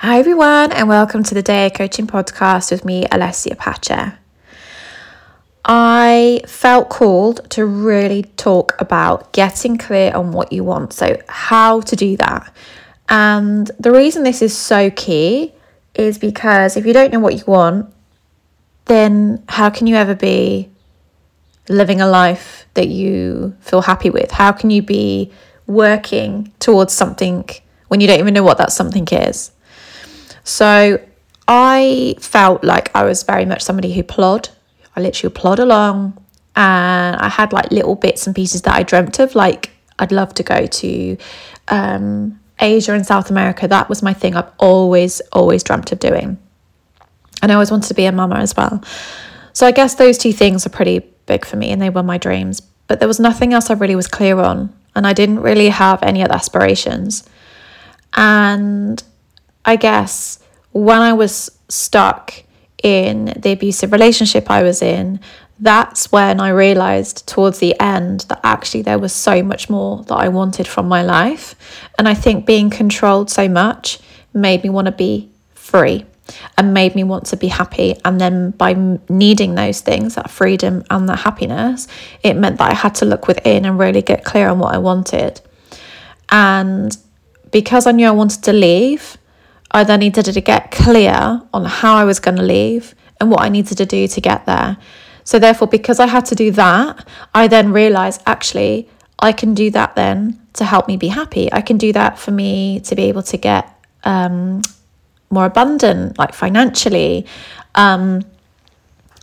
Hi, everyone, and welcome to the Dea Coaching Podcast with me, Alessia Pacha. I felt called to really talk about getting clear on what you want. So, how to do that. And the reason this is so key is because if you don't know what you want, then how can you ever be living a life that you feel happy with? How can you be working towards something when you don't even know what that something is? So I felt like I was very much somebody who plod. I literally plod along and I had like little bits and pieces that I dreamt of. Like I'd love to go to um, Asia and South America. That was my thing. I've always, always dreamt of doing. And I always wanted to be a mama as well. So I guess those two things are pretty big for me and they were my dreams. But there was nothing else I really was clear on. And I didn't really have any other aspirations. And I guess when I was stuck in the abusive relationship I was in, that's when I realized towards the end that actually there was so much more that I wanted from my life. And I think being controlled so much made me want to be free and made me want to be happy. And then by needing those things, that freedom and that happiness, it meant that I had to look within and really get clear on what I wanted. And because I knew I wanted to leave, I then needed to get clear on how I was going to leave and what I needed to do to get there. So, therefore, because I had to do that, I then realized actually I can do that then to help me be happy. I can do that for me to be able to get um, more abundant, like financially. Um,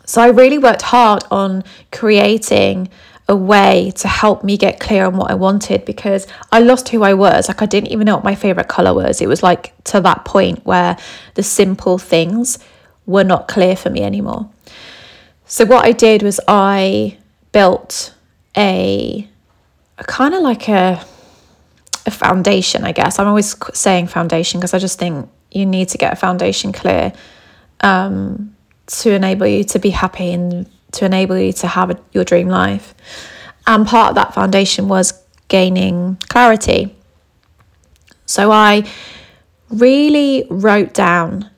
so, I really worked hard on creating a way to help me get clear on what I wanted because I lost who I was. Like I didn't even know what my favorite color was. It was like to that point where the simple things were not clear for me anymore. So what I did was I built a, a kind of like a a foundation, I guess. I'm always saying foundation because I just think you need to get a foundation clear um, to enable you to be happy and to enable you to have a, your dream life. And part of that foundation was gaining clarity. So I really wrote down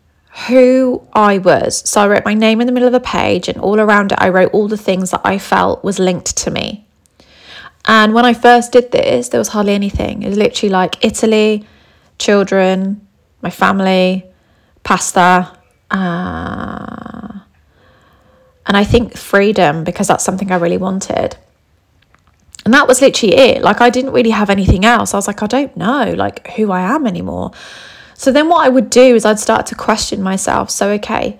who I was. So I wrote my name in the middle of the page, and all around it, I wrote all the things that I felt was linked to me. And when I first did this, there was hardly anything. It was literally like Italy, children, my family, pasta, uh, and I think freedom, because that's something I really wanted. And that was literally it. Like, I didn't really have anything else. I was like, I don't know, like, who I am anymore. So then what I would do is I'd start to question myself. So, okay,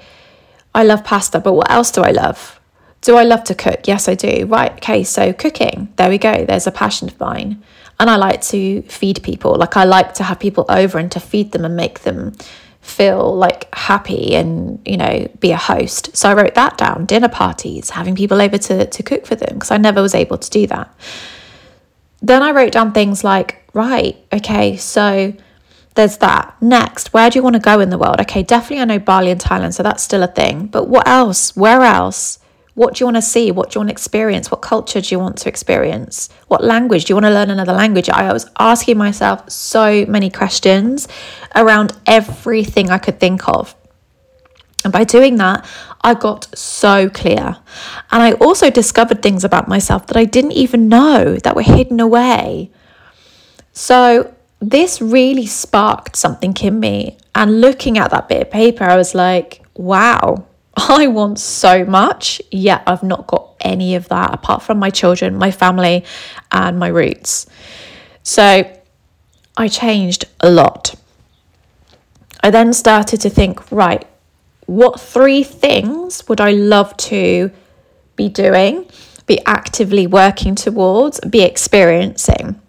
I love pasta, but what else do I love? Do I love to cook? Yes, I do. Right. Okay. So, cooking, there we go. There's a passion of mine. And I like to feed people. Like, I like to have people over and to feed them and make them feel like happy and you know be a host. So i wrote that down dinner parties having people over to, to cook for them because i never was able to do that. Then i wrote down things like right okay so there's that. Next where do you want to go in the world? Okay definitely i know bali and thailand so that's still a thing but what else? Where else what do you want to see? What do you want to experience? What culture do you want to experience? What language? Do you want to learn another language? I was asking myself so many questions around everything I could think of. And by doing that, I got so clear. And I also discovered things about myself that I didn't even know that were hidden away. So this really sparked something in me. And looking at that bit of paper, I was like, wow, I want so much, yet I've not got any of that apart from my children, my family, and my roots. So I changed a lot. I then started to think, right, what three things would I love to be doing, be actively working towards, be experiencing?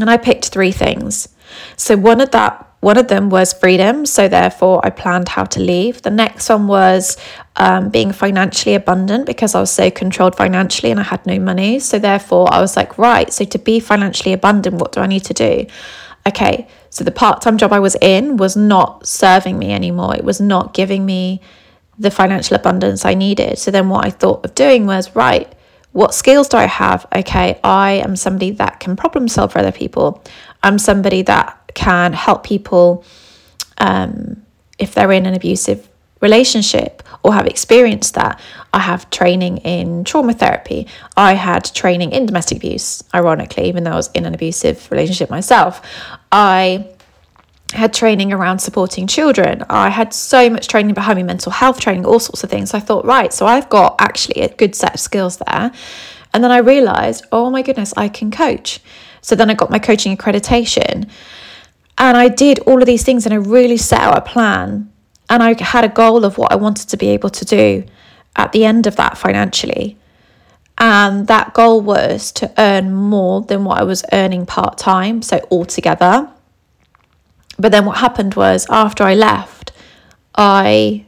And I picked three things. So one of that one of them was freedom, so therefore I planned how to leave. The next one was um, being financially abundant because I was so controlled financially and I had no money. So therefore I was like, right, so to be financially abundant, what do I need to do? Okay, so the part time job I was in was not serving me anymore, it was not giving me the financial abundance I needed. So then what I thought of doing was, right, what skills do I have? Okay, I am somebody that can problem solve for other people. I'm somebody that can help people um, if they're in an abusive relationship or have experienced that. I have training in trauma therapy. I had training in domestic abuse, ironically, even though I was in an abusive relationship myself. I had training around supporting children. I had so much training behind me, mental health training, all sorts of things. So I thought, right, so I've got actually a good set of skills there. And then I realized, oh my goodness, I can coach. So then I got my coaching accreditation. And I did all of these things and I really set out a plan. And I had a goal of what I wanted to be able to do at the end of that financially. And that goal was to earn more than what I was earning part time, so altogether. But then what happened was after I left, I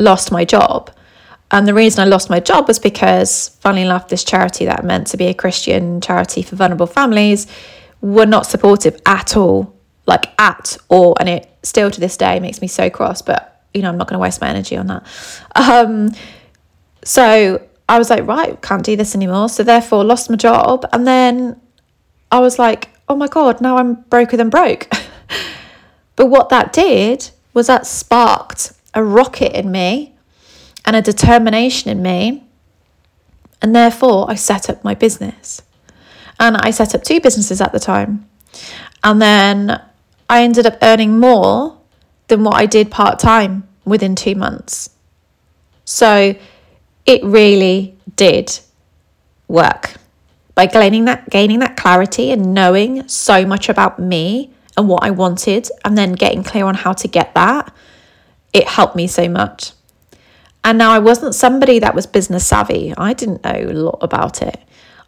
lost my job. And the reason I lost my job was because, funnily enough, this charity that meant to be a Christian charity for vulnerable families were not supportive at all, like at all. And it still to this day makes me so cross, but you know, I'm not going to waste my energy on that. Um, so I was like, right, can't do this anymore. So therefore, lost my job. And then I was like, oh my God, now I'm broker than broke. but what that did was that sparked a rocket in me and a determination in me. And therefore, I set up my business. And I set up two businesses at the time. And then I ended up earning more than what I did part time within two months. So it really did work. By gaining that gaining that clarity and knowing so much about me and what I wanted and then getting clear on how to get that, it helped me so much. And now I wasn't somebody that was business savvy. I didn't know a lot about it.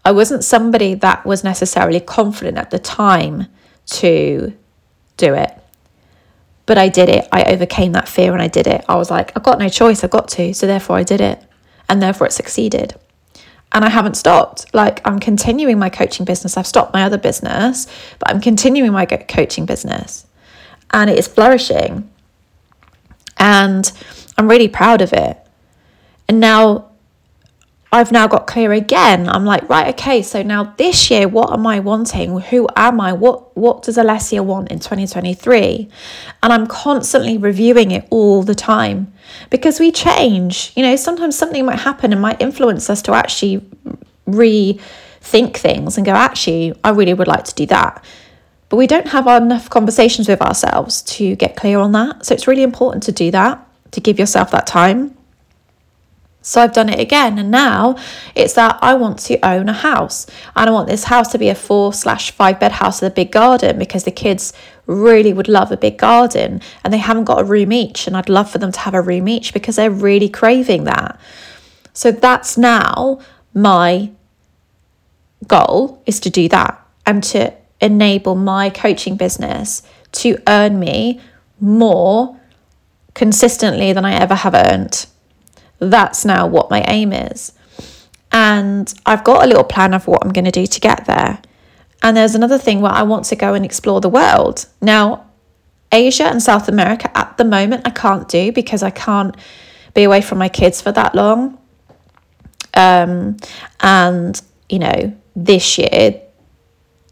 I wasn't somebody that was necessarily confident at the time to do it. But I did it. I overcame that fear and I did it. I was like, I've got no choice. I've got to. So therefore, I did it. And therefore, it succeeded. And I haven't stopped. Like, I'm continuing my coaching business. I've stopped my other business, but I'm continuing my coaching business. And it is flourishing. And I'm really proud of it. And now I've now got clear again. I'm like, right, okay, so now this year, what am I wanting? Who am I? What what does Alessia want in 2023? And I'm constantly reviewing it all the time because we change. You know, sometimes something might happen and might influence us to actually rethink things and go, actually, I really would like to do that. But we don't have enough conversations with ourselves to get clear on that. So it's really important to do that, to give yourself that time so I've done it again. And now it's that I want to own a house. And I want this house to be a four slash five bed house with a big garden because the kids really would love a big garden and they haven't got a room each. And I'd love for them to have a room each because they're really craving that. So that's now my goal is to do that and to enable my coaching business to earn me more consistently than I ever have earned that's now what my aim is. And I've got a little plan of what I'm going to do to get there. And there's another thing where I want to go and explore the world. Now, Asia and South America at the moment, I can't do because I can't be away from my kids for that long. Um, and, you know, this year,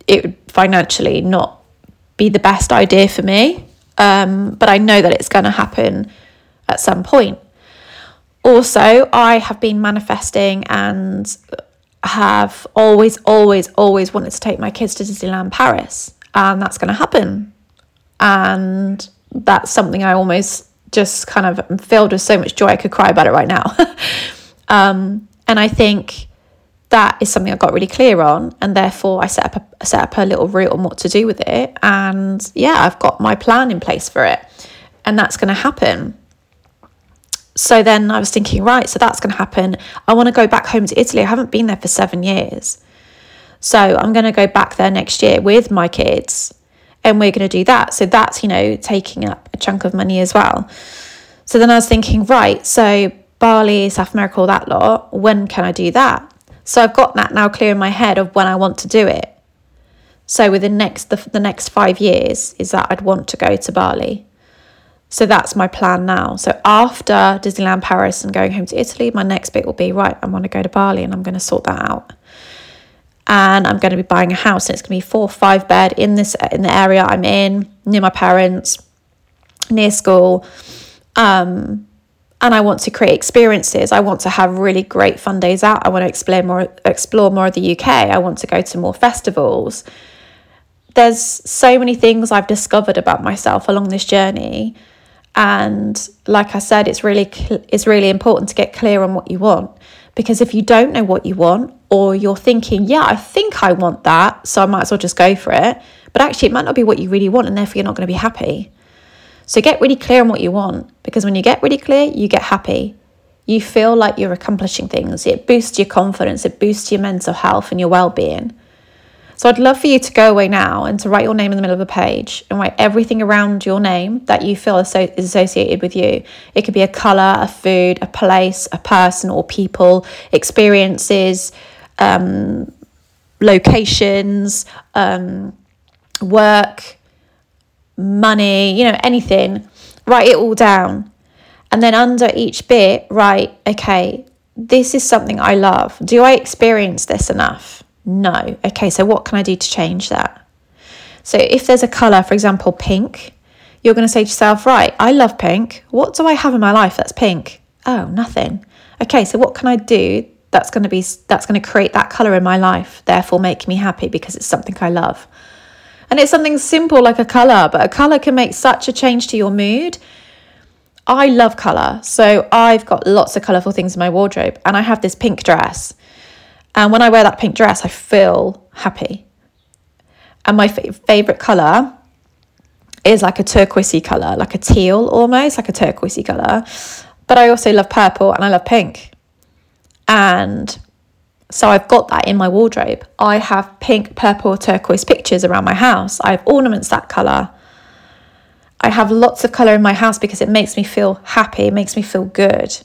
it would financially not be the best idea for me. Um, but I know that it's going to happen at some point also, I have been manifesting and have always, always, always wanted to take my kids to Disneyland Paris, and that's going to happen. And that's something I almost just kind of am filled with so much joy I could cry about it right now. um, and I think that is something I got really clear on, and therefore I set up a, set up a little route on what to do with it. And yeah, I've got my plan in place for it, and that's going to happen so then I was thinking, right, so that's going to happen. I want to go back home to Italy. I haven't been there for seven years. So I'm going to go back there next year with my kids and we're going to do that. So that's, you know, taking up a chunk of money as well. So then I was thinking, right, so Bali, South America, all that lot, when can I do that? So I've got that now clear in my head of when I want to do it. So within next the, the next five years is that I'd want to go to Bali. So that's my plan now. So after Disneyland Paris and going home to Italy, my next bit will be right, I want to go to Bali and I'm going to sort that out. And I'm going to be buying a house and it's going to be four or five bed in this in the area I'm in, near my parents. near school. Um, and I want to create experiences. I want to have really great fun days out. I want to explore more, explore more of the UK. I want to go to more festivals. There's so many things I've discovered about myself along this journey, and like I said, it's really it's really important to get clear on what you want because if you don't know what you want, or you're thinking, yeah, I think I want that, so I might as well just go for it, but actually it might not be what you really want, and therefore you're not going to be happy. So get really clear on what you want because when you get really clear, you get happy. You feel like you're accomplishing things. It boosts your confidence, it boosts your mental health and your well being. So I'd love for you to go away now and to write your name in the middle of a page and write everything around your name that you feel is associated with you. It could be a colour, a food, a place, a person or people, experiences, um, locations, um, work, money, you know, anything, write it all down. And then under each bit, write, okay, this is something I love. Do I experience this enough? No. Okay, so what can I do to change that? So if there's a colour, for example, pink, you're going to say to yourself, right, I love pink. What do I have in my life that's pink? Oh, nothing. Okay, so what can I do that's going to be that's going to create that color in my life, therefore make me happy because it's something I love. And it's something simple like a colour, but a colour can make such a change to your mood. I love colour. So I've got lots of colourful things in my wardrobe, and I have this pink dress. And when I wear that pink dress, I feel happy. And my f- favourite colour is like a turquoisey colour, like a teal almost, like a turquoisey colour. But I also love purple and I love pink. And so I've got that in my wardrobe. I have pink, purple, turquoise pictures around my house. I have ornaments that colour. I have lots of colour in my house because it makes me feel happy, it makes me feel good.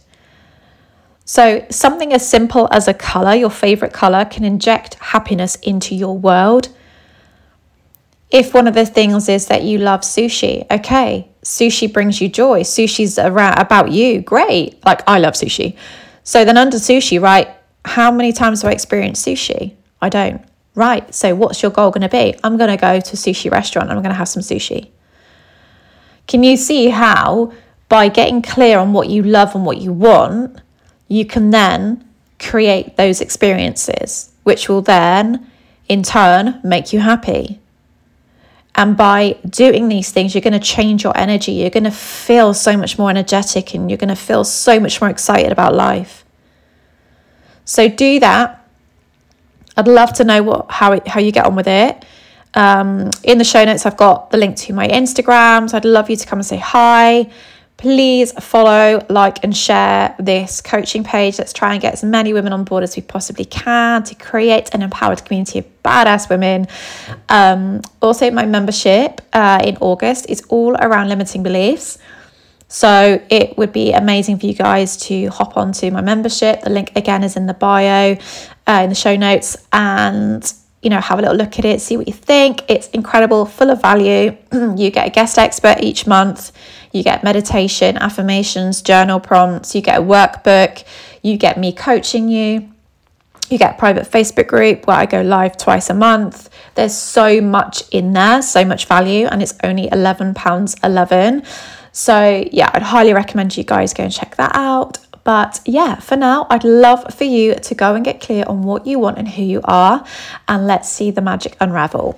So, something as simple as a colour, your favourite colour, can inject happiness into your world. If one of the things is that you love sushi, okay, sushi brings you joy. Sushi's around, about you, great. Like, I love sushi. So, then under sushi, right, how many times do I experience sushi? I don't. Right. So what's your goal going to be? I'm going to go to a sushi restaurant. I'm going to have some sushi. Can you see how by getting clear on what you love and what you want, you can then create those experiences, which will then in turn make you happy. And by doing these things, you're going to change your energy. You're going to feel so much more energetic and you're going to feel so much more excited about life. So do that. I'd love to know what how it, how you get on with it. Um, in the show notes, I've got the link to my Instagram. So I'd love you to come and say hi. Please follow, like, and share this coaching page. Let's try and get as many women on board as we possibly can to create an empowered community of badass women. Um, also, my membership uh, in August is all around limiting beliefs. So it would be amazing for you guys to hop onto my membership. The link again is in the bio, uh, in the show notes, and you know have a little look at it, see what you think. It's incredible, full of value. you get a guest expert each month. You get meditation, affirmations, journal prompts. You get a workbook. You get me coaching you. You get private Facebook group where I go live twice a month. There's so much in there, so much value, and it's only £11.11. So, yeah, I'd highly recommend you guys go and check that out. But yeah, for now, I'd love for you to go and get clear on what you want and who you are, and let's see the magic unravel.